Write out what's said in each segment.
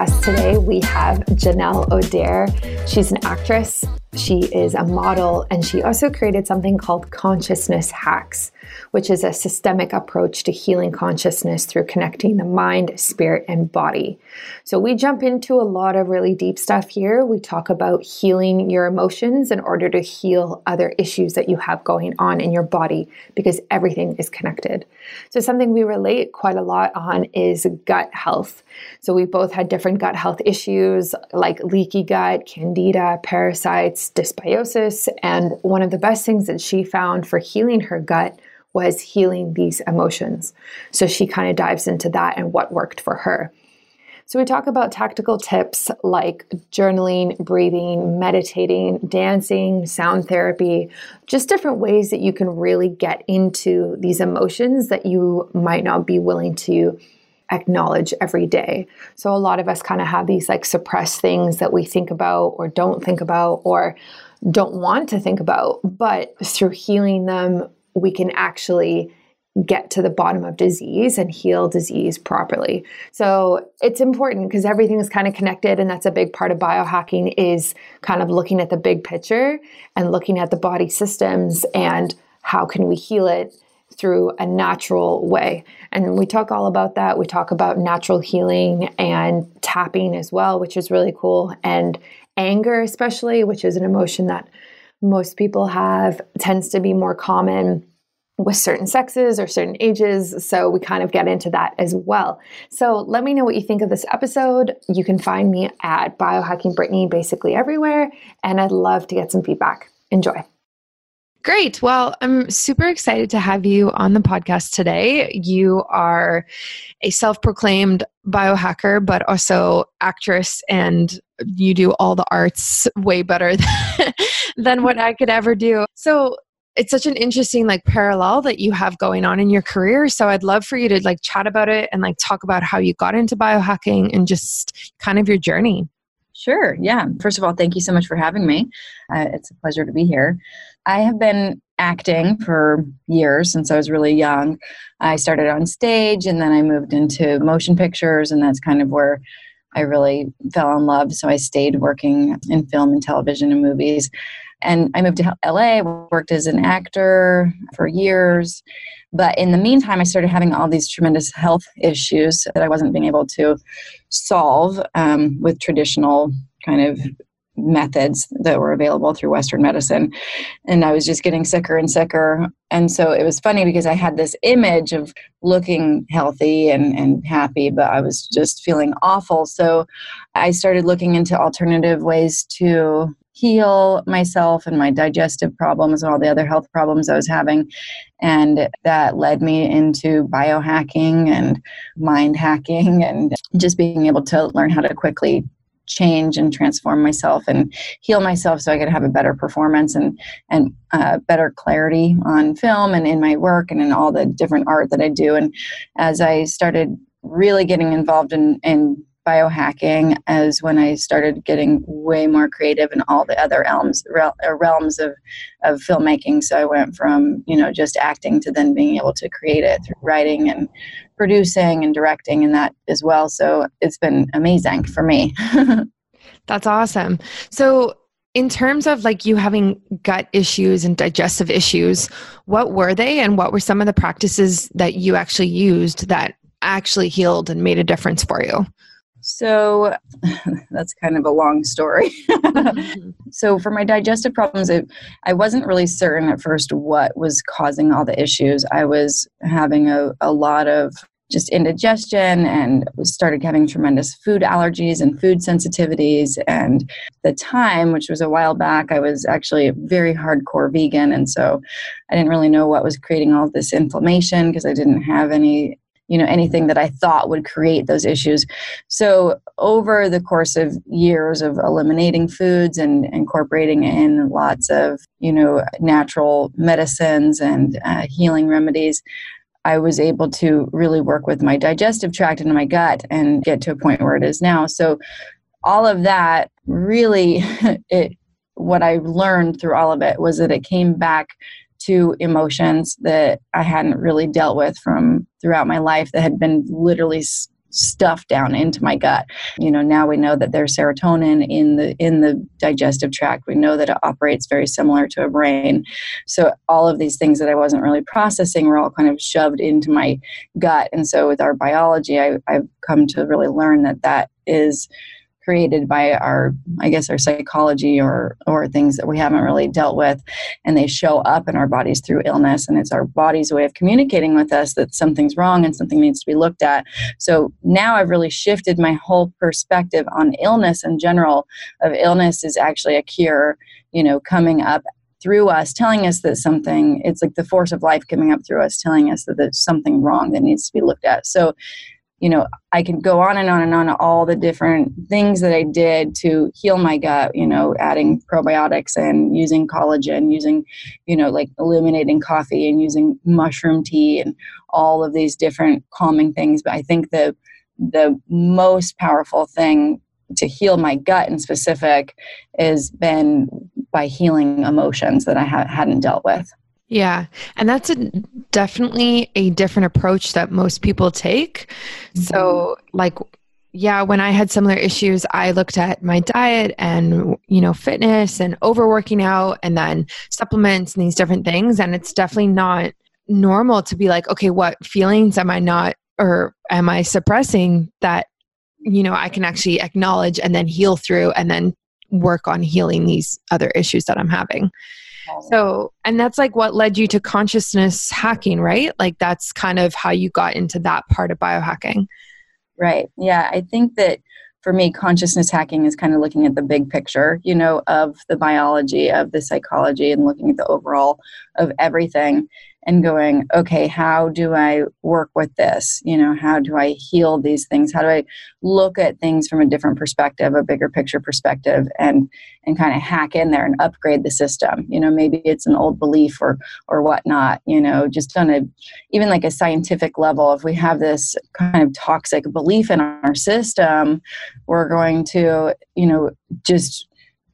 podcast today, we have Janelle O'Dare. She's an actress, she is a model, and she also created something called Consciousness Hacks which is a systemic approach to healing consciousness through connecting the mind, spirit, and body. So, we jump into a lot of really deep stuff here. We talk about healing your emotions in order to heal other issues that you have going on in your body because everything is connected. So, something we relate quite a lot on is gut health. So, we both had different gut health issues like leaky gut, candida, parasites, dysbiosis. And one of the best things that she found for healing her gut was healing these emotions. So she kind of dives into that and what worked for her. So, we talk about tactical tips like journaling, breathing, meditating, dancing, sound therapy, just different ways that you can really get into these emotions that you might not be willing to acknowledge every day. So, a lot of us kind of have these like suppressed things that we think about or don't think about or don't want to think about, but through healing them, we can actually get to the bottom of disease and heal disease properly. So it's important because everything is kind of connected and that's a big part of biohacking is kind of looking at the big picture and looking at the body systems and how can we heal it through a natural way. And we talk all about that. We talk about natural healing and tapping as well, which is really cool and anger especially, which is an emotion that most people have tends to be more common with certain sexes or certain ages. So we kind of get into that as well. So let me know what you think of this episode. You can find me at Biohacking Brittany basically everywhere, and I'd love to get some feedback. Enjoy. Great. Well, I'm super excited to have you on the podcast today. You are a self proclaimed biohacker, but also actress, and you do all the arts way better than, than what I could ever do. So, it's such an interesting like parallel that you have going on in your career so i'd love for you to like chat about it and like talk about how you got into biohacking and just kind of your journey sure yeah. First of all thank you so much for having me. Uh, it's a pleasure to be here. I have been acting for years since i was really young. I started on stage and then i moved into motion pictures and that's kind of where i really fell in love. So i stayed working in film and television and movies and I moved to LA, worked as an actor for years. But in the meantime, I started having all these tremendous health issues that I wasn't being able to solve um, with traditional kind of methods that were available through Western medicine. And I was just getting sicker and sicker. And so it was funny because I had this image of looking healthy and, and happy, but I was just feeling awful. So I started looking into alternative ways to heal myself and my digestive problems and all the other health problems I was having. And that led me into biohacking and mind hacking and just being able to learn how to quickly change and transform myself and heal myself so I could have a better performance and and uh, better clarity on film and in my work and in all the different art that I do. And as I started really getting involved in in biohacking as when I started getting way more creative in all the other realms uh, realms of of filmmaking. So I went from you know just acting to then being able to create it through writing and producing and directing and that as well. So it's been amazing for me. That's awesome. So in terms of like you having gut issues and digestive issues, what were they and what were some of the practices that you actually used that actually healed and made a difference for you? So that's kind of a long story. Mm-hmm. so for my digestive problems, it, I wasn't really certain at first what was causing all the issues. I was having a, a lot of just indigestion and started having tremendous food allergies and food sensitivities. And the time, which was a while back, I was actually a very hardcore vegan. And so I didn't really know what was creating all this inflammation because I didn't have any you know anything that i thought would create those issues so over the course of years of eliminating foods and incorporating in lots of you know natural medicines and uh, healing remedies I was able to really work with my digestive tract and my gut and get to a point where it is now. So, all of that really, it, what I learned through all of it was that it came back to emotions that I hadn't really dealt with from throughout my life that had been literally stuffed down into my gut. You know now we know that there's serotonin in the in the digestive tract. We know that it operates very similar to a brain. So all of these things that i wasn't really processing were all kind of shoved into my gut. And so with our biology I, i've come to really learn that that is created by our i guess our psychology or or things that we haven't really dealt with. And they show up in our bodies through illness. And it's our body's way of communicating with us that something's wrong and something needs to be looked at. So now i've really shifted my whole perspective on illness in general of illness is actually a cure you know coming up through us telling us that something it's like the force of life coming up through us telling us that there's something wrong that needs to be looked at. So you know, I can go on and on and on all the different things that I did to heal my gut, you know, adding probiotics and using collagen, using, you know, like eliminating coffee and using mushroom tea and all of these different calming things. But I think the the most powerful thing to heal my gut in specific has been by healing emotions that I ha- hadn't dealt with. Yeah. And that's a, definitely a different approach that most people take. Mm-hmm. So, like, yeah, when I had similar issues, I looked at my diet and, you know, fitness and overworking out and then supplements and these different things. And it's definitely not normal to be like, okay, what feelings am I not or am I suppressing that, you know, I can actually acknowledge and then heal through and then work on healing these other issues that I'm having. So, and that's like what led you to consciousness hacking, right? Like that's kind of how you got into that part of biohacking. Right. Yeah. I think that for me, consciousness hacking is kind of looking at the big picture, you know, of the biology, of the psychology, and looking at the overall of everything and going, okay, how do I work with this? You know, how do I heal these things? How do I look at things from a different perspective, a bigger picture perspective, and and kind of hack in there and upgrade the system? You know, maybe it's an old belief or or whatnot. You know, just on a even like a scientific level, if we have this kind of toxic belief in our system, we're going to, you know, just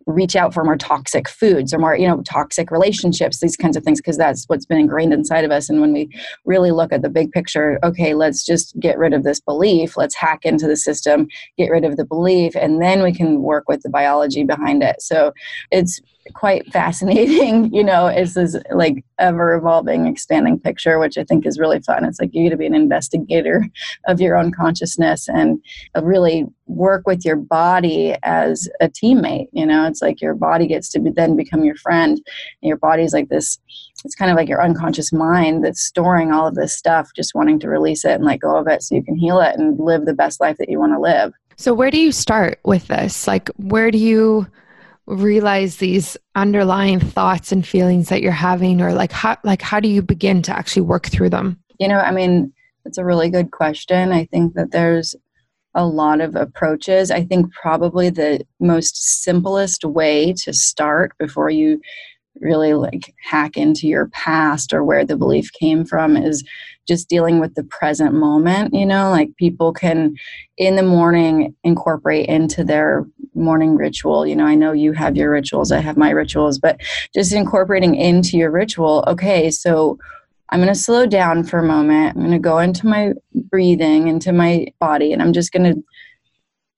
reach out for more toxic foods or more you know toxic relationships these kinds of things because that's what's been ingrained inside of us. And when we really look at the big picture okay let's just get rid of this belief let's hack into the system get rid of the belief and then we can work with the biology behind it. So it's quite fascinating you know it's this like ever evolving expanding picture which i think is really fun. It's like you get to be an investigator of your own consciousness and really work with your body as a teammate you know? It's like your body gets to be, then become your friend. And your body's like this it's kind of like your unconscious mind that's storing all of this stuff just wanting to release it and let go of it so you can heal it and live the best life that you want to live. So where do you start with this? Like where do you realize these underlying thoughts and feelings that you're having or like how like how do you begin to actually work through them? You know i mean it's a really good question. I think that there's a lot of approaches. I think probably the most simplest way to start before you really like hack into your past or where the belief came from is just dealing with the present moment you know? Like people can in the morning incorporate into their morning ritual you know i know you have your rituals i have my rituals but just incorporating into your ritual okay so i'm going to slow down for a moment i'm going to go into my breathing into my body and i'm just going to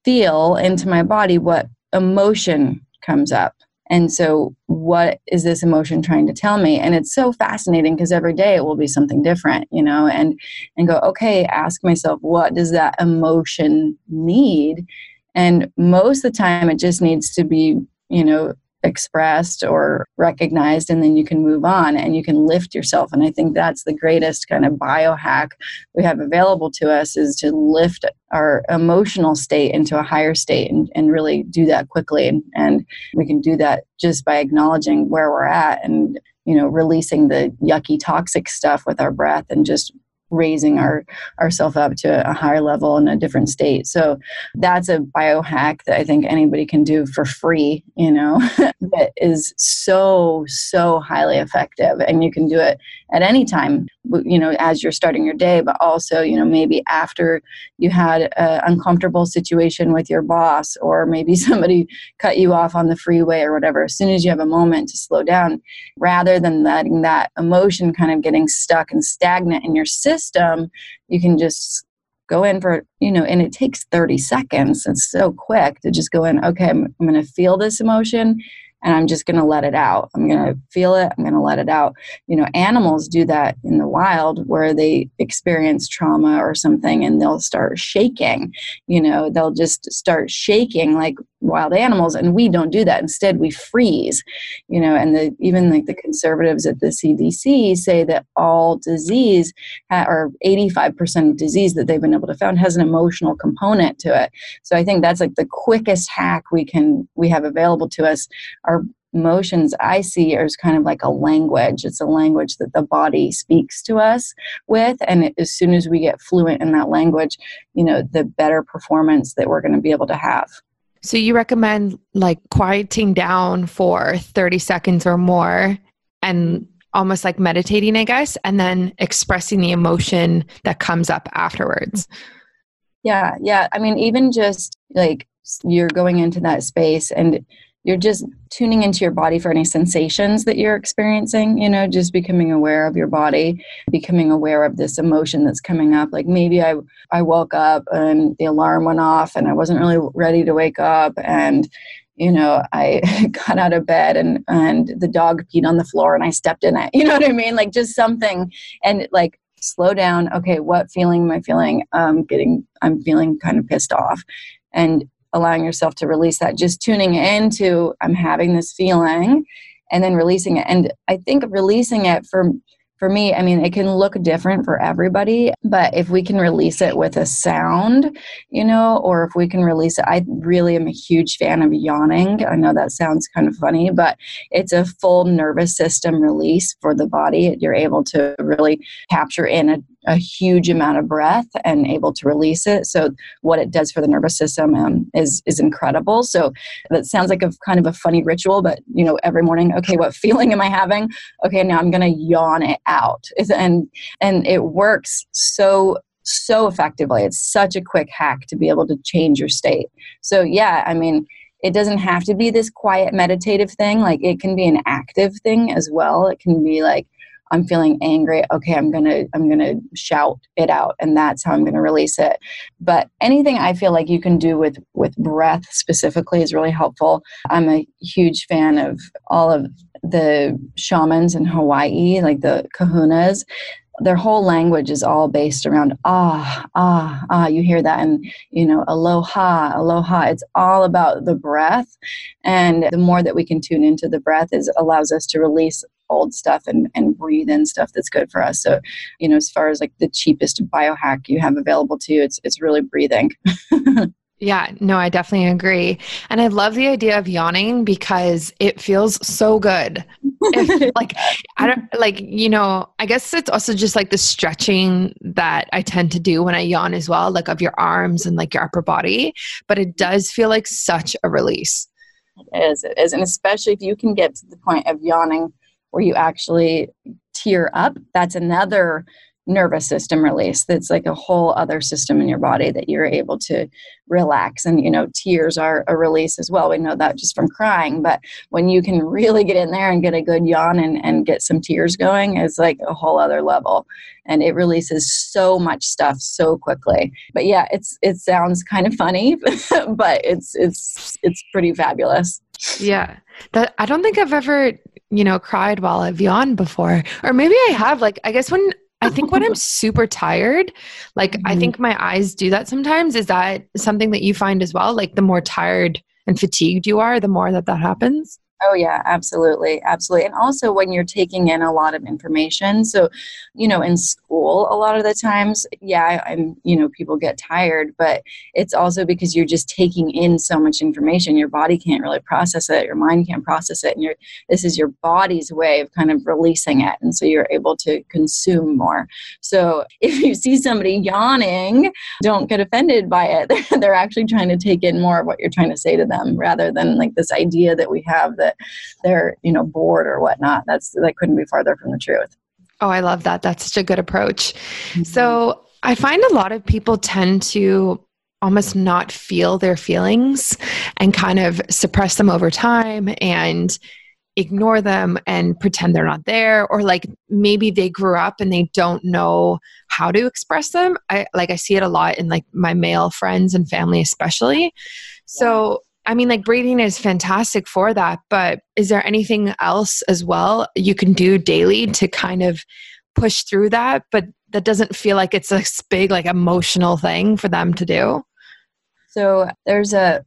feel into my body what emotion comes up and so, what is this emotion trying to tell me? And it's so fascinating because every day it will be something different, you know, and and go, okay, ask myself, what does that emotion need? And most of the time, it just needs to be, you know, expressed or recognized and then you can move on and you can lift yourself. And i think that's the greatest kind of biohack we have available to us is to lift our emotional state into a higher state and, and really do that quickly. And, and we can do that just by acknowledging where we're at and you know releasing the yucky toxic stuff with our breath and just raising our ourself up to a higher level in a different state. So that's a biohack that i think anybody can do for free you know that is so so highly effective. And you can do it at any time you know as you're starting your day but also you know maybe after you had an uncomfortable situation with your boss or maybe somebody cut you off on the freeway or whatever as soon as you have a moment to slow down rather than letting that emotion kind of getting stuck and stagnant in your system you can just go in for, you know, and it takes 30 seconds. It's so quick to just go in, okay, I'm, I'm going to feel this emotion and I'm just going to let it out. I'm going to feel it. I'm going to let it out. You know, animals do that in the wild where they experience trauma or something and they'll start shaking. You know, they'll just start shaking like wild animals and we don't do that instead we freeze you know and the even like the conservatives at the cdc say that all disease or 85% of disease that they've been able to found has an emotional component to it so i think that's like the quickest hack we can we have available to us our emotions i see is kind of like a language it's a language that the body speaks to us with and as soon as we get fluent in that language you know the better performance that we're going to be able to have so you recommend like quieting down for 30 seconds or more and almost like meditating, I guess, and then expressing the emotion that comes up afterwards. Yeah, yeah. I mean, even just like you're going into that space and you're just tuning into your body for any sensations that you're experiencing you know just becoming aware of your body becoming aware of this emotion that's coming up. Like maybe i i woke up and the alarm went off and i wasn't really ready to wake up and you know i got out of bed and and the dog peed on the floor and i stepped in it you know what i mean? Like just something. And like slow down. Okay what feeling am i feeling? I'm getting i'm feeling kind of pissed off. And allowing yourself to release that, just tuning into I'm having this feeling and then releasing it. And I think releasing it for for me, I mean, it can look different for everybody, but if we can release it with a sound, you know, or if we can release it, I really am a huge fan of yawning. I know that sounds kind of funny, but it's a full nervous system release for the body. You're able to really capture in a a huge amount of breath and able to release it. So what it does for the nervous system um, is is incredible. So that sounds like a kind of a funny ritual, but you know, every morning, okay, what feeling am I having? Okay, now I'm going to yawn it out, and and it works so so effectively. It's such a quick hack to be able to change your state. So yeah, I mean it doesn't have to be this quiet meditative thing like it can be an active thing as well it can be like I'm feeling angry. Okay, I'm going to I'm going to shout it out and that's how I'm going to release it. But anything I feel like you can do with with breath specifically is really helpful. I'm a huge fan of all of the shamans in Hawaii, like the kahunas their whole language is all based around ah ah ah you hear that and you know aloha aloha it's all about the breath and the more that we can tune into the breath is allows us to release old stuff and, and breathe in stuff that's good for us so you know as far as like the cheapest biohack you have available to you it's it's really breathing Yeah, no, I definitely agree. And I love the idea of yawning because it feels so good. Like, I don't like, you know, I guess it's also just like the stretching that I tend to do when I yawn as well, like of your arms and like your upper body. But it does feel like such a release. It is. It is. And especially if you can get to the point of yawning where you actually tear up, that's another nervous system release that's like a whole other system in your body that you're able to relax. And you know tears are a release as well. We know that just from crying but when you can really get in there and get a good yawn and, and get some tears going it's like a whole other level. And it releases so much stuff so quickly. But yeah it's it sounds kind of funny but it's it's it's pretty fabulous. Yeah. That i don't think i've ever you know cried while i've yawned before. Or maybe i have. Like i guess when I think when I'm super tired, like mm-hmm. I think my eyes do that sometimes. Is that something that you find as well? Like the more tired and fatigued you are, the more that that happens? Oh, yeah, absolutely. Absolutely. And also when you're taking in a lot of information. So, you know, in school, a lot of the times, yeah, I'm, you know, people get tired, but it's also because you're just taking in so much information. Your body can't really process it, your mind can't process it. And you're, this is your body's way of kind of releasing it. And so you're able to consume more. So if you see somebody yawning, don't get offended by it. They're actually trying to take in more of what you're trying to say to them rather than like this idea that we have that that they're you know bored or whatnot that's that couldn't be farther from the truth oh i love that that's such a good approach mm-hmm. so i find a lot of people tend to almost not feel their feelings and kind of suppress them over time and ignore them and pretend they're not there or like maybe they grew up and they don't know how to express them. I like I see it a lot in like my male friends and family especially. So I mean, like breathing is fantastic for that, but is there anything else as well you can do daily to kind of push through that, but that doesn't feel like it's a big, like emotional thing for them to do? So there's a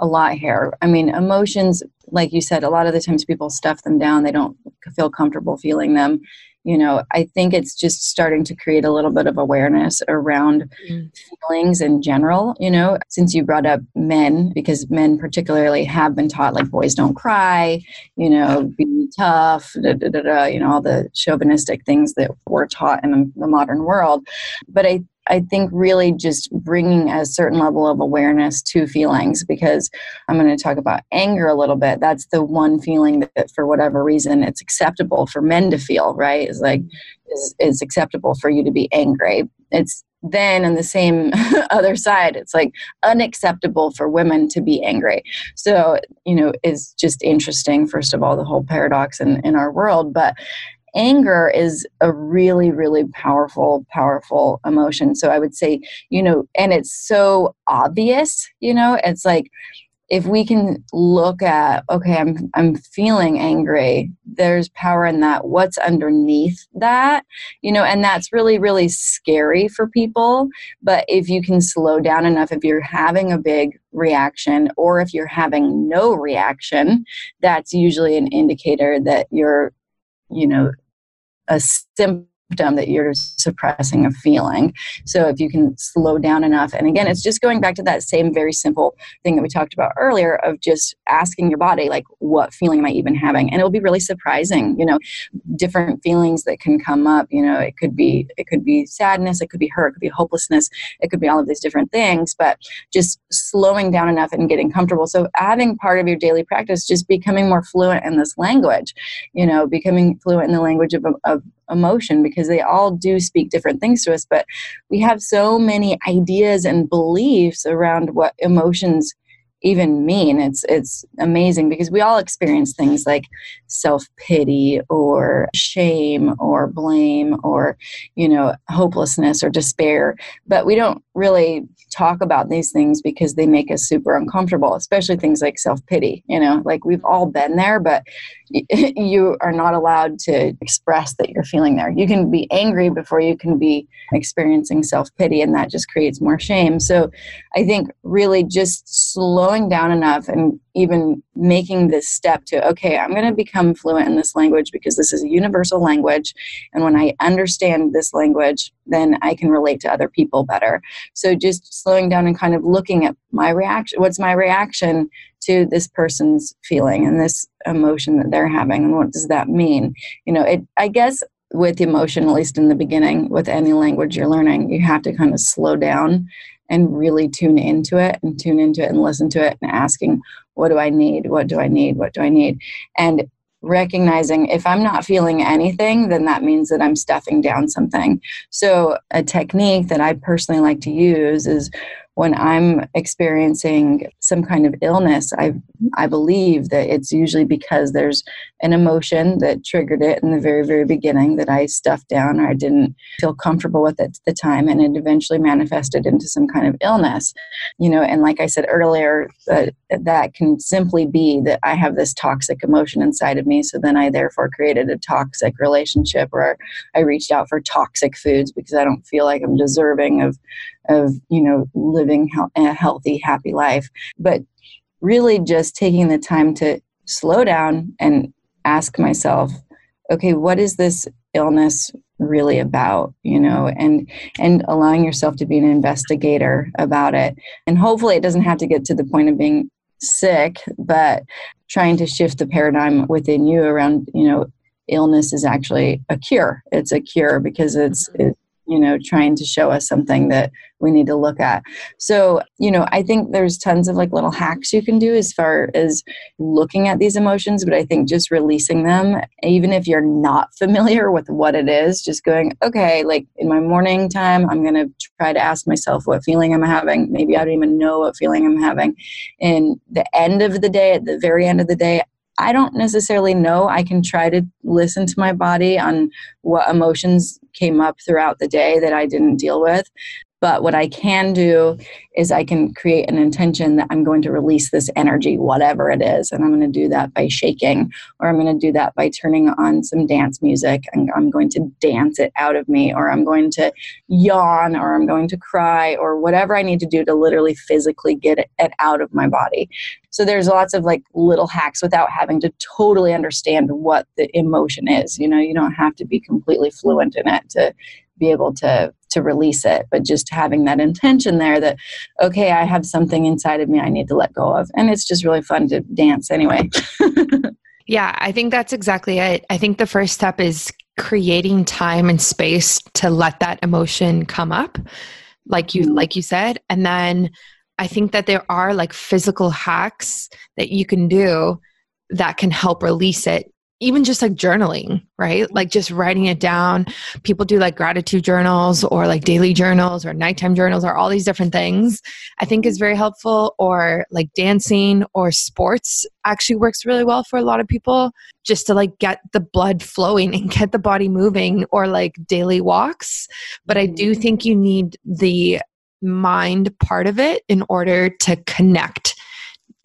a lot here. I mean, emotions, like you said, a lot of the times people stuff them down. They don't feel comfortable feeling them you know i think it's just starting to create a little bit of awareness around mm. feelings in general you know since you brought up men because men particularly have been taught like boys don't cry you know be tough da, da, da, you know all the chauvinistic things that we're taught in the modern world but i I think really just bringing a certain level of awareness to feelings because I'm going to talk about anger a little bit. That's the one feeling that, for whatever reason, it's acceptable for men to feel, right? It's like, is, is acceptable for you to be angry. It's then on the same other side, it's like unacceptable for women to be angry. So, you know, is just interesting, first of all, the whole paradox in, in our world. But anger is a really really powerful powerful emotion. So i would say you know and it's so obvious you know it's like if we can look at okay i'm i'm feeling angry there's power in that. What's underneath that? You know and that's really really scary for people. But if you can slow down enough if you're having a big reaction or if you're having no reaction that's usually an indicator that you're you know a symptom that you're suppressing a feeling. So if you can slow down enough, and again, it's just going back to that same very simple thing that we talked about earlier of just asking your body, like, what feeling am I even having? And it'll be really surprising, you know, different feelings that can come up. You know, it could be it could be sadness, it could be hurt, it could be hopelessness, it could be all of these different things. But just slowing down enough and getting comfortable. So having part of your daily practice, just becoming more fluent in this language, you know, becoming fluent in the language of, of emotion because they all do speak different things to us but we have so many ideas and beliefs around what emotions even mean it's it's amazing because we all experience things like self-pity or shame or blame or you know hopelessness or despair but we don't really talk about these things because they make us super uncomfortable especially things like self-pity you know like we've all been there but you are not allowed to express that you're feeling there. You can be angry before you can be experiencing self pity, and that just creates more shame. So I think really just slowing down enough and even making this step to, okay, I'm going to become fluent in this language because this is a universal language. And when I understand this language, then I can relate to other people better. So just slowing down and kind of looking at my reaction what's my reaction to this person's feeling and this emotion that they're having and what does that mean you know it i guess with emotion at least in the beginning with any language you're learning you have to kind of slow down and really tune into it and tune into it and listen to it and asking what do i need? What do i need? What do i need? And recognizing if I'm not feeling anything, then that means that I'm stuffing down something. So, a technique that I personally like to use is when I'm experiencing some kind of illness, I I believe that it's usually because there's an emotion that triggered it in the very very beginning that I stuffed down or I didn't feel comfortable with at the time, and it eventually manifested into some kind of illness. You know, and like I said earlier, uh, that can simply be that I have this toxic emotion inside of me. So then I therefore created a toxic relationship, or I reached out for toxic foods because I don't feel like I'm deserving of of you know living a healthy happy life but really just taking the time to slow down and ask myself okay what is this illness really about you know and and allowing yourself to be an investigator about it. And hopefully it doesn't have to get to the point of being sick but trying to shift the paradigm within you around you know illness is actually a cure. It's a cure because it's, it's you know trying to show us something that we need to look at. So you know i think there's tons of like little hacks you can do as far as looking at these emotions but i think just releasing them even if you're not familiar with what it is just going okay like in my morning time i'm going to try to ask myself what feeling i'm having. Maybe i don't even know what feeling i'm having. And the end of the day at the very end of the day I don't necessarily know. I can try to listen to my body on what emotions came up throughout the day that I didn't deal with. But what I can do is I can create an intention that I'm going to release this energy, whatever it is. And I'm going to do that by shaking, or I'm going to do that by turning on some dance music and I'm going to dance it out of me, or I'm going to yawn, or I'm going to cry, or whatever I need to do to literally physically get it, out of my body. So there's lots of like little hacks without having to totally understand what the emotion is. You know, you don't have to be completely fluent in it to be able to to release it but just having that intention there that okay i have something inside of me i need to let go of. And it's just really fun to dance anyway. Yeah i think that's exactly it. I think the first step is creating time and space to let that emotion come up like you mm-hmm. like you said. And then i think that there are like physical hacks that you can do that can help release it even just like journaling, right? Like just writing it down. People do like gratitude journals or like daily journals or nighttime journals or all these different things. I think is very helpful or like dancing or sports actually works really well for a lot of people just to like get the blood flowing and get the body moving or like daily walks. But I do mm-hmm. think you need the mind part of it in order to connect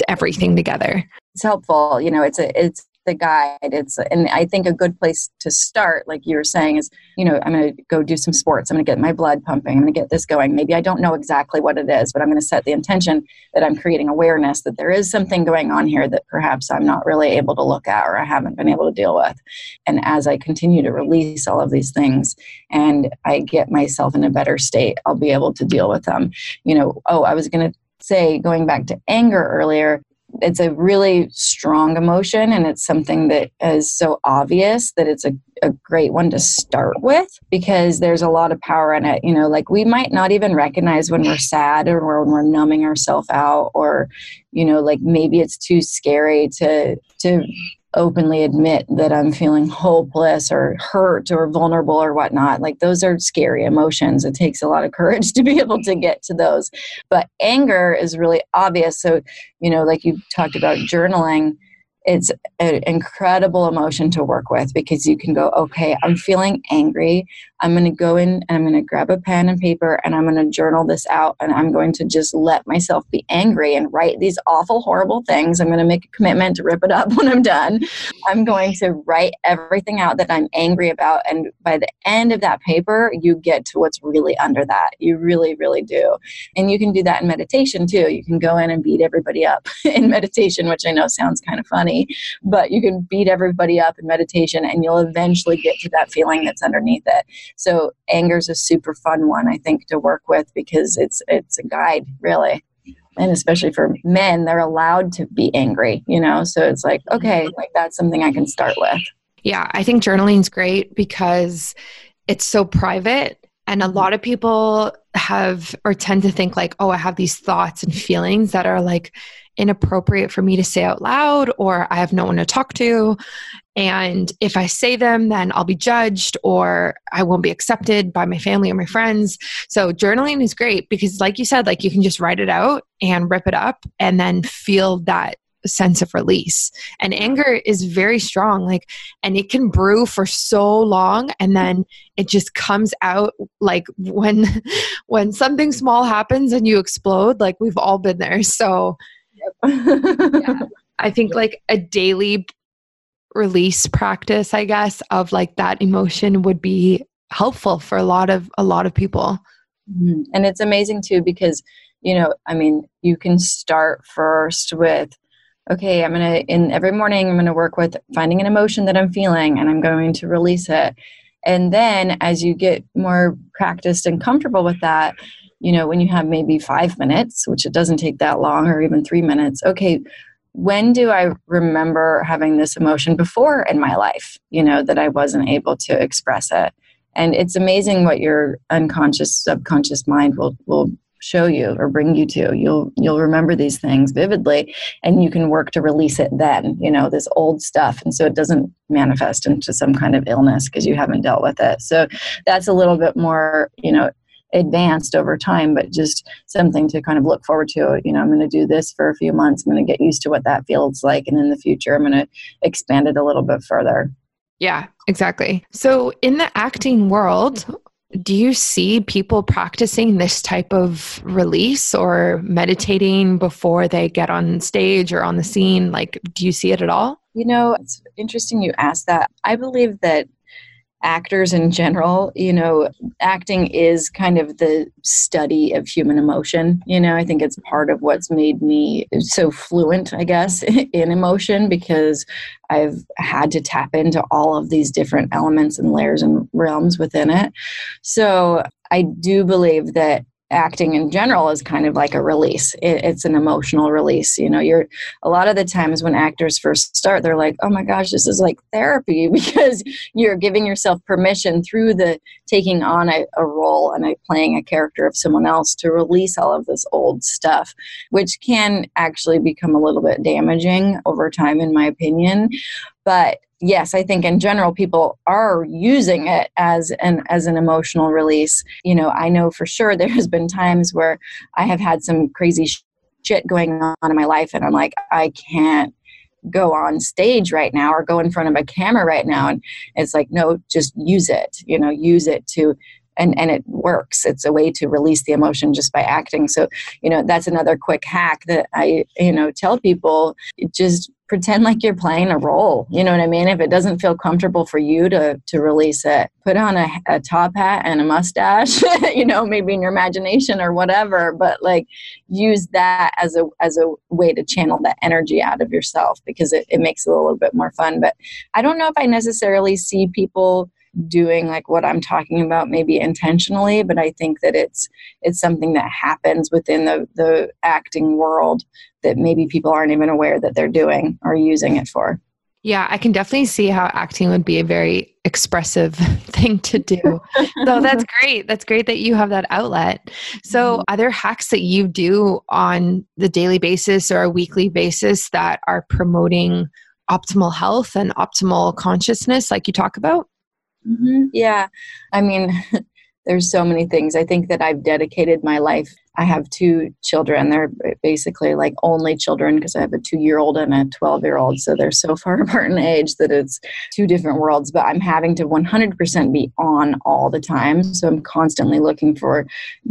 everything together it's helpful you know it's a it's the guide. It's and i think a good place to start like you were saying is you know i'm going to go do some sports. I'm going to get my blood pumping. I'm going to get this going. Maybe i don't know exactly what it is but i'm going to set the intention that i'm creating awareness that there is something going on here that perhaps i'm not really able to look at or i haven't been able to deal with. And as i continue to release all of these things and i get myself in a better state i'll be able to deal with them. You know oh i was going to say going back to anger earlier it's a really strong emotion and it's something that is so obvious that it's a, a great one to start with because there's a lot of power in it. You know like we might not even recognize when we're sad or when we're numbing ourselves out or you know like maybe it's too scary to to openly admit that I'm feeling hopeless or hurt or vulnerable or whatnot. Like those are scary emotions. It takes a lot of courage to be able to get to those. But anger is really obvious. So, you know, like you talked about journaling it's an incredible emotion to work with because you can go, okay, I'm feeling angry. I'm going to go in and I'm going to grab a pen and paper and I'm going to journal this out and I'm going to just let myself be angry and write these awful, horrible things. I'm going to make a commitment to rip it up when I'm done. I'm going to write everything out that I'm angry about. And by the end of that paper, you get to what's really under that. You really, really do. And you can do that in meditation too. You can go in and beat everybody up in meditation, which I know sounds kind of funny, but you can beat everybody up in meditation and you'll eventually get to that feeling that's underneath it. So anger is a super fun one, I think, to work with because it's it's a guide, really. And especially for men, they're allowed to be angry, you know? So it's like, okay, mm-hmm. like that's something I can start with. Yeah, I think journaling is great because it's so private and a mm-hmm. lot of people have or tend to think like, oh, I have these thoughts and feelings that are like inappropriate for me to say out loud or I have no one to talk to. And if I say them, then I'll be judged or I won't be accepted by my family or my friends. So journaling is great because, like you said, like you can just write it out and rip it up and then feel that sense of release. And anger is very strong, like, and it can brew for so long and then it just comes out like when when something small happens and you explode, like we've all been there. So yeah. I think like a daily release practice, I guess, of like that emotion would be helpful for a lot of a lot of people. Mm-hmm. And it's amazing too because you know, I mean, you can start first with okay, I'm going to in every morning I'm going to work with finding an emotion that I'm feeling and I'm going to release it. And then as you get more practiced and comfortable with that, you know, when you have maybe 5 minutes, which it doesn't take that long or even 3 minutes, okay, when do I remember having this emotion before in my life, you know, that I wasn't able to express it? And it's amazing what your unconscious, subconscious mind will, will show you or bring you to. You'll, you'll remember these things vividly and you can work to release it then, you know, this old stuff. And so it doesn't manifest into some kind of illness because you haven't dealt with it. So that's a little bit more, you know, advanced over time, but just something to kind of look forward to. You know, I'm going to do this for a few months. I'm going to get used to what that feels like. And in the future, I'm going to expand it a little bit further. Yeah, exactly. So, in the acting world, do you see people practicing this type of release or meditating before they get on stage or on the scene? Like, do you see it at all? You know, it's interesting you asked that. I believe that actors in general, you know, acting is kind of the study of human emotion. You know, I think it's part of what's made me so fluent, I guess, in emotion because I've had to tap into all of these different elements and layers and realms within it. So I do believe that acting in general is kind of like a release. It, it's an emotional release you know you're a lot of the times when actors first start they're like oh my gosh this is like therapy because you're giving yourself permission through the taking on a, a role and a, playing a character of someone else to release all of this old stuff which can actually become a little bit damaging over time in my opinion. But yes i think in general people are using it as an as an emotional release. You know i know for sure there has been times where i have had some crazy shit going on in my life and i'm like i can't go on stage right now or go in front of a camera right now. And it's like no just use it you know use it to and and it works. It's a way to release the emotion just by acting. So you know that's another quick hack that i you know tell people just pretend like you're playing a role you know what i mean? If it doesn't feel comfortable for you to to release it put on a, a top hat and a mustache you know maybe in your imagination or whatever but like use that as a as a way to channel that energy out of yourself because it, it makes it a little bit more fun. But i don't know if i necessarily see people doing like what I'm talking about maybe intentionally, but I think that it's it's something that happens within the the acting world that maybe people aren't even aware that they're doing or using it for. Yeah, I can definitely see how acting would be a very expressive thing to do. so that's great. That's great that you have that outlet. So, mm-hmm. are there hacks that you do on the daily basis or a weekly basis that are promoting optimal health and optimal consciousness, like you talk about? Mm-hmm. Yeah. I mean, there's so many things. I think that I've dedicated my life I have two children. They're basically like only children because I have a two year old and a 12 year old. So they're so far apart in age that it's two different worlds. But I'm having to 100% be on all the time. So I'm constantly looking for,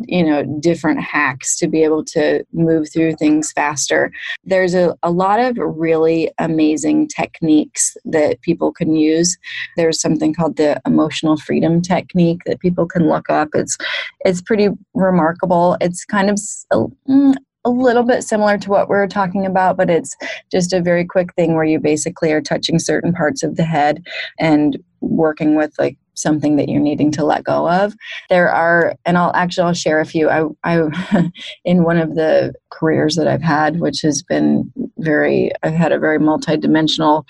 you know, different hacks to be able to move through things faster. There's a, a lot of really amazing techniques that people can use. There's something called the emotional freedom technique that people can look up. It's it's pretty remarkable. It's kind of a, mm, a little bit similar to what we are talking about, but it's just a very quick thing where you basically are touching certain parts of the head and working with like something that you're needing to let go of. There are, and I'll actually I'll share a few. I, I in one of the careers that I've had, which has been very, I've had a very multidimensional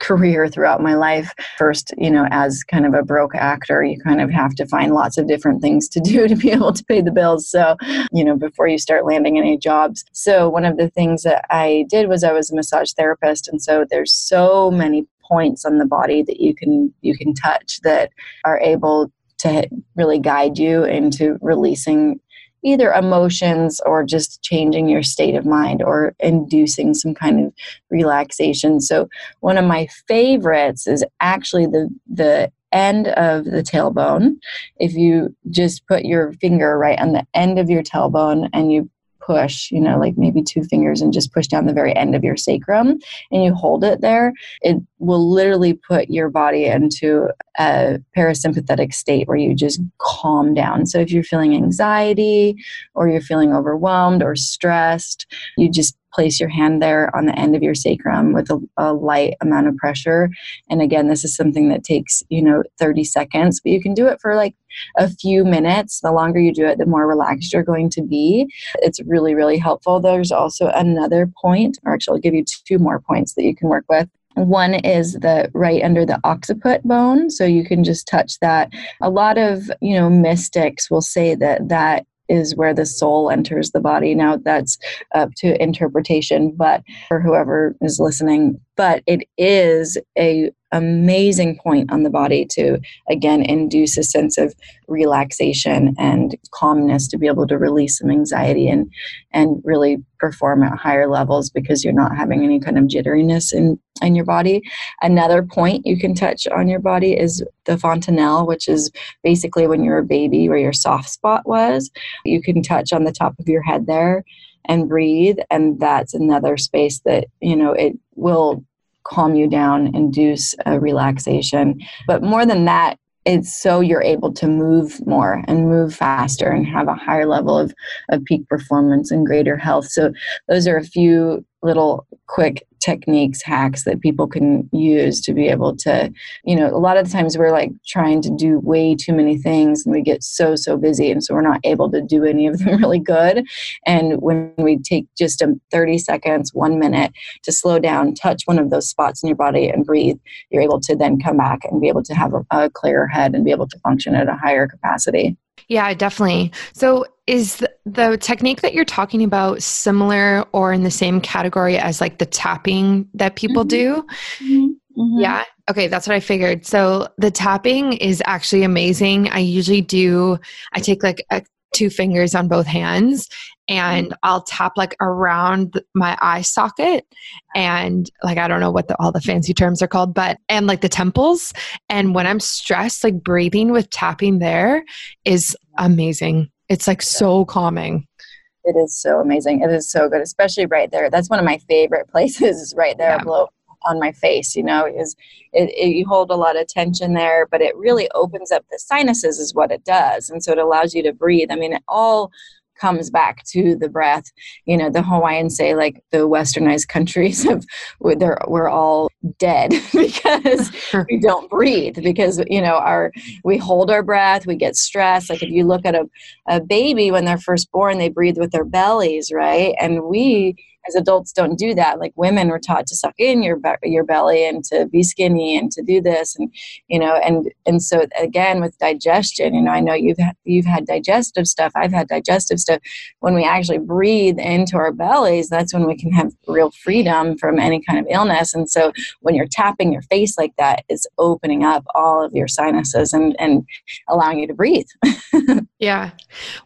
career throughout my life. First, you know, as kind of a broke actor, you kind of have to find lots of different things to do to be able to pay the bills. So, you know, before you start landing any jobs. So, one of the things that I did was I was a massage therapist. And so there's so many points on the body that you can you can touch that are able to really guide you into releasing either emotions or just changing your state of mind or inducing some kind of relaxation. So one of my favorites is actually the the end of the tailbone. If you just put your finger right on the end of your tailbone and you push, you know, like maybe two fingers and just push down the very end of your sacrum and you hold it there, it will literally put your body into a parasympathetic state where you just calm down. So if you're feeling anxiety or you're feeling overwhelmed or stressed, you just place your hand there on the end of your sacrum with a, a, light amount of pressure and again this is something that takes you know 30 seconds but you can do it for like a few minutes. The longer you do it the more relaxed you're going to be. It's really really helpful. There's also another point or actually i'll give you two more points that you can work with. One is the right under the occiput bone. So you can just touch that. A lot of you know mystics will say that that is where the soul enters the body. Now that's up to interpretation, but for whoever is listening, but it is a amazing point on the body to again induce a sense of relaxation and calmness to be able to release some anxiety and and really perform at higher levels because you're not having any kind of jitteriness in in your body. Another point you can touch on your body is the fontanelle which is basically when you're a baby where your soft spot was. You can touch on the top of your head there and breathe and that's another space that you know it will calm you down, induce a relaxation. But more than that, it's so you're able to move more and move faster and have a higher level of, of peak performance and greater health. So, those are a few little quick techniques hacks that people can use to be able to you know a lot of the times we're like trying to do way too many things and we get so so busy and so we're not able to do any of them really good. And when we take just a 30 seconds one minute to slow down touch one of those spots in your body and breathe you're able to then come back and be able to have a, a clearer head and be able to function at a higher capacity yeah, definitely. So, is the, technique that you're talking about similar or in the same category as like the tapping that people mm-hmm. do? Mm-hmm. Mm-hmm. Yeah. Okay, that's what I figured. So, the tapping is actually amazing. I usually do, I take like a, two fingers on both hands and. I'll tap like around my eye socket and like I don't know what the, all the fancy terms are called, but and like the temples. And when I'm stressed, like breathing with tapping there is amazing. It's like so calming. It is so amazing. It is so good, especially right there. That's one of my favorite places, right there, yeah. below on my face you know is it, it, you hold a lot of tension there but it really opens up the sinuses is what it does and so it allows you to breathe i mean it all comes back to the breath. You know, the Hawaiians say like the westernized countries of we're all dead because we don't breathe because you know our we hold our breath, we get stressed. Like if you look at a, a baby when they're first born, they breathe with their bellies, right? And we as adults don't do that. Like women were taught to suck in your your belly and to be skinny and to do this and you know and and so again with digestion you know i know you've you've had digestive stuff i've had digestive stuff. When we actually breathe into our bellies that's when we can have real freedom from any kind of illness. And so when you're tapping your face like that it's opening up all of your sinuses and and allowing you to breathe. Yeah.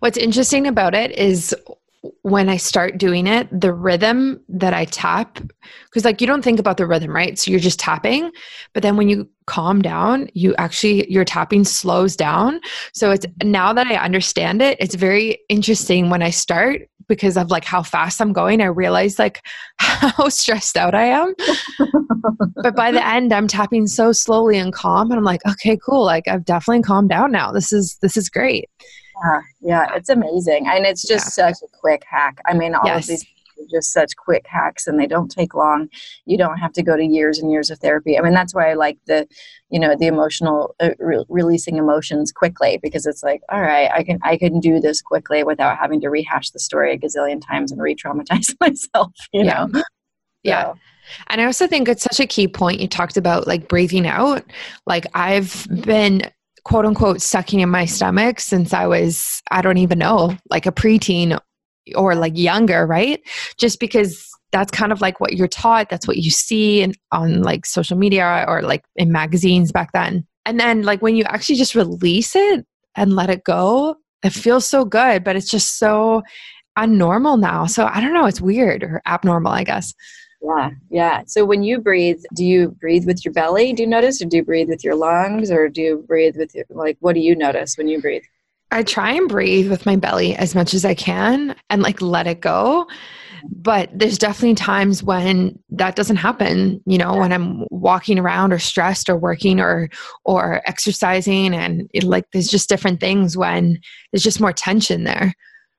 What's interesting about it is when I start doing it, the rhythm that I tap, because like you don't think about the rhythm, right? So you're just tapping, but then when you calm down, you actually, your tapping slows down. So it's now that I understand it, it's very interesting when I start because of like how fast I'm going. I realize like how stressed out I am. but by the end, I'm tapping so slowly and calm. And I'm like, okay, cool. Like I've definitely calmed down now. This is, this is great. Yeah, yeah, it's amazing. And it's just yeah. such a quick hack. I mean, all yes. of these are just such quick hacks and they don't take long. You don't have to go to years and years of therapy. I mean, that's why I like the, you know, the emotional uh, re- releasing emotions quickly because it's like, all right, I can I can do this quickly without having to rehash the story a gazillion times and re-traumatize myself, you yeah. know. Yeah. And I also think it's such a key point you talked about like breathing out. Like I've been quote unquote sucking in my stomach since I was, I don't even know, like a preteen or like younger, right? Just because that's kind of like what you're taught, that's what you see in, on like social media or like in magazines back then. And then like when you actually just release it and let it go, it feels so good, but it's just so unnormal now. So I don't know, it's weird or abnormal, I guess. Yeah, yeah. So when you breathe, do you breathe with your belly? Do you notice, or do you breathe with your lungs, or do you breathe with your, like what do you notice when you breathe? I try and breathe with my belly as much as I can and like let it go. But there's definitely times when that doesn't happen, you know, yeah. when I'm walking around or stressed or working or or exercising and it, like there's just different things when there's just more tension there.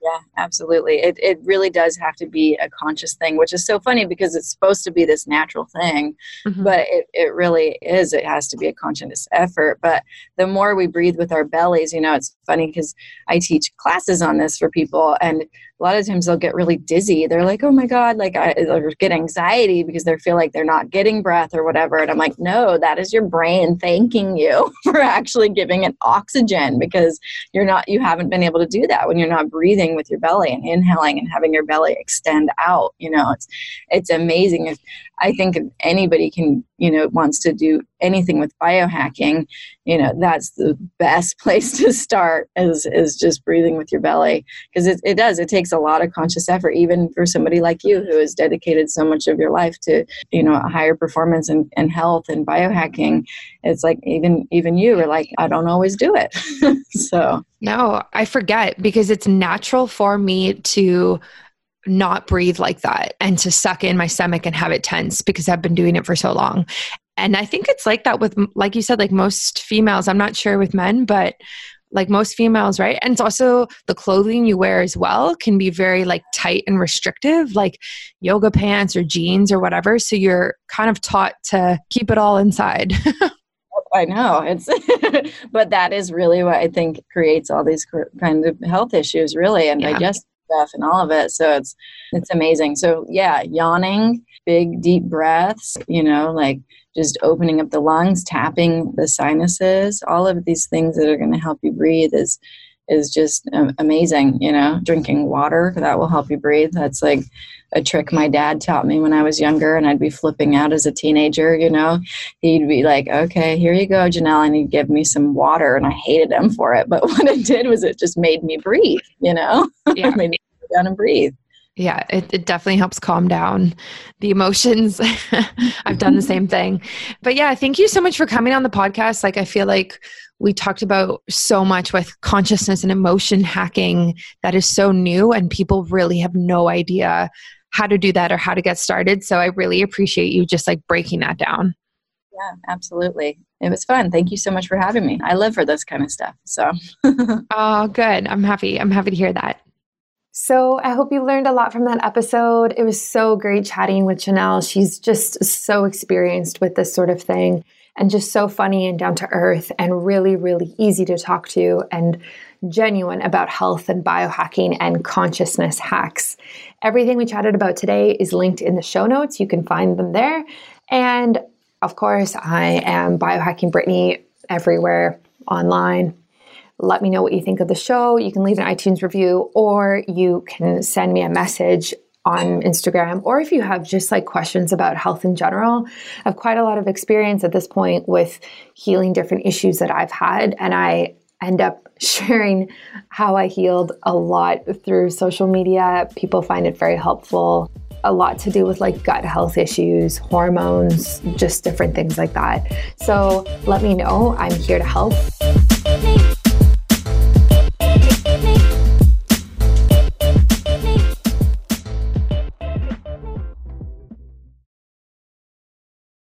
Yeah, absolutely. It, it really does have to be a conscious thing, which is so funny because it's supposed to be this natural thing, mm-hmm. but it, it really is. It has to be a conscious effort. But the more we breathe with our bellies, you know, it's funny because I teach classes on this for people, and a lot of times they'll get really dizzy. They're like, oh my God, like I or get anxiety because they feel like they're not getting breath or whatever. And I'm like, no, that is your brain thanking you for actually giving it oxygen because you're not, you haven't been able to do that when you're not breathing with your belly and inhaling and having your belly extend out. You know, it's, it's amazing. If I think if anybody can, you know, wants to do anything with biohacking, you know, that's the best place to start is, is just breathing with your belly. Because it, it does, it takes a lot of conscious effort, even for somebody like you who has dedicated so much of your life to, you know, higher performance and, and health and biohacking. It's like even even you are like, I don't always do it. so no, I forget because it's natural for me to not breathe like that and to suck in my stomach and have it tense because I've been doing it for so long. And I think it's like that with, like you said, like most females. I'm not sure with men, but like most females, right? And it's also the clothing you wear as well can be very like tight and restrictive, like yoga pants or jeans or whatever. So you're kind of taught to keep it all inside. I know it's, but that is really what I think creates all these kind of health issues, really, and yeah. digestive and all of it. So it's it's amazing. So yeah, yawning, big deep breaths, you know, like just opening up the lungs, tapping the sinuses, all of these things that are going to help you breathe is is just um, amazing, you know. Drinking water that will help you breathe. That's like a trick my dad taught me when I was younger and I'd be flipping out as a teenager, you know. He'd be like, "Okay, here you go, Janelle," and he'd give me some water and I hated him for it, but what it did was it just made me breathe, you know. Yeah. made me go down and breathe. Yeah, it, it definitely helps calm down the emotions. I've done the same thing. But yeah, thank you so much for coming on the podcast. Like, I feel like we talked about so much with consciousness and emotion hacking that is so new, and people really have no idea how to do that or how to get started. So I really appreciate you just like breaking that down. Yeah, absolutely. It was fun. Thank you so much for having me. I live for this kind of stuff. So, oh, good. I'm happy. I'm happy to hear that. So, I hope you learned a lot from that episode. It was so great chatting with Chanel. She's just so experienced with this sort of thing and just so funny and down to earth and really, really easy to talk to and genuine about health and biohacking and consciousness hacks. Everything we chatted about today is linked in the show notes. You can find them there. And of course, I am Biohacking Brittany everywhere online let me know what you think of the show. You can leave an iTunes review or you can send me a message on Instagram, or if you have just like questions about health in general, I have quite a lot of experience at this point with healing different issues that I've had. And I end up sharing how I healed a lot through social media. People find it very helpful. A lot to do with like gut health issues, hormones, just different things like that. So let me know. I'm here to help.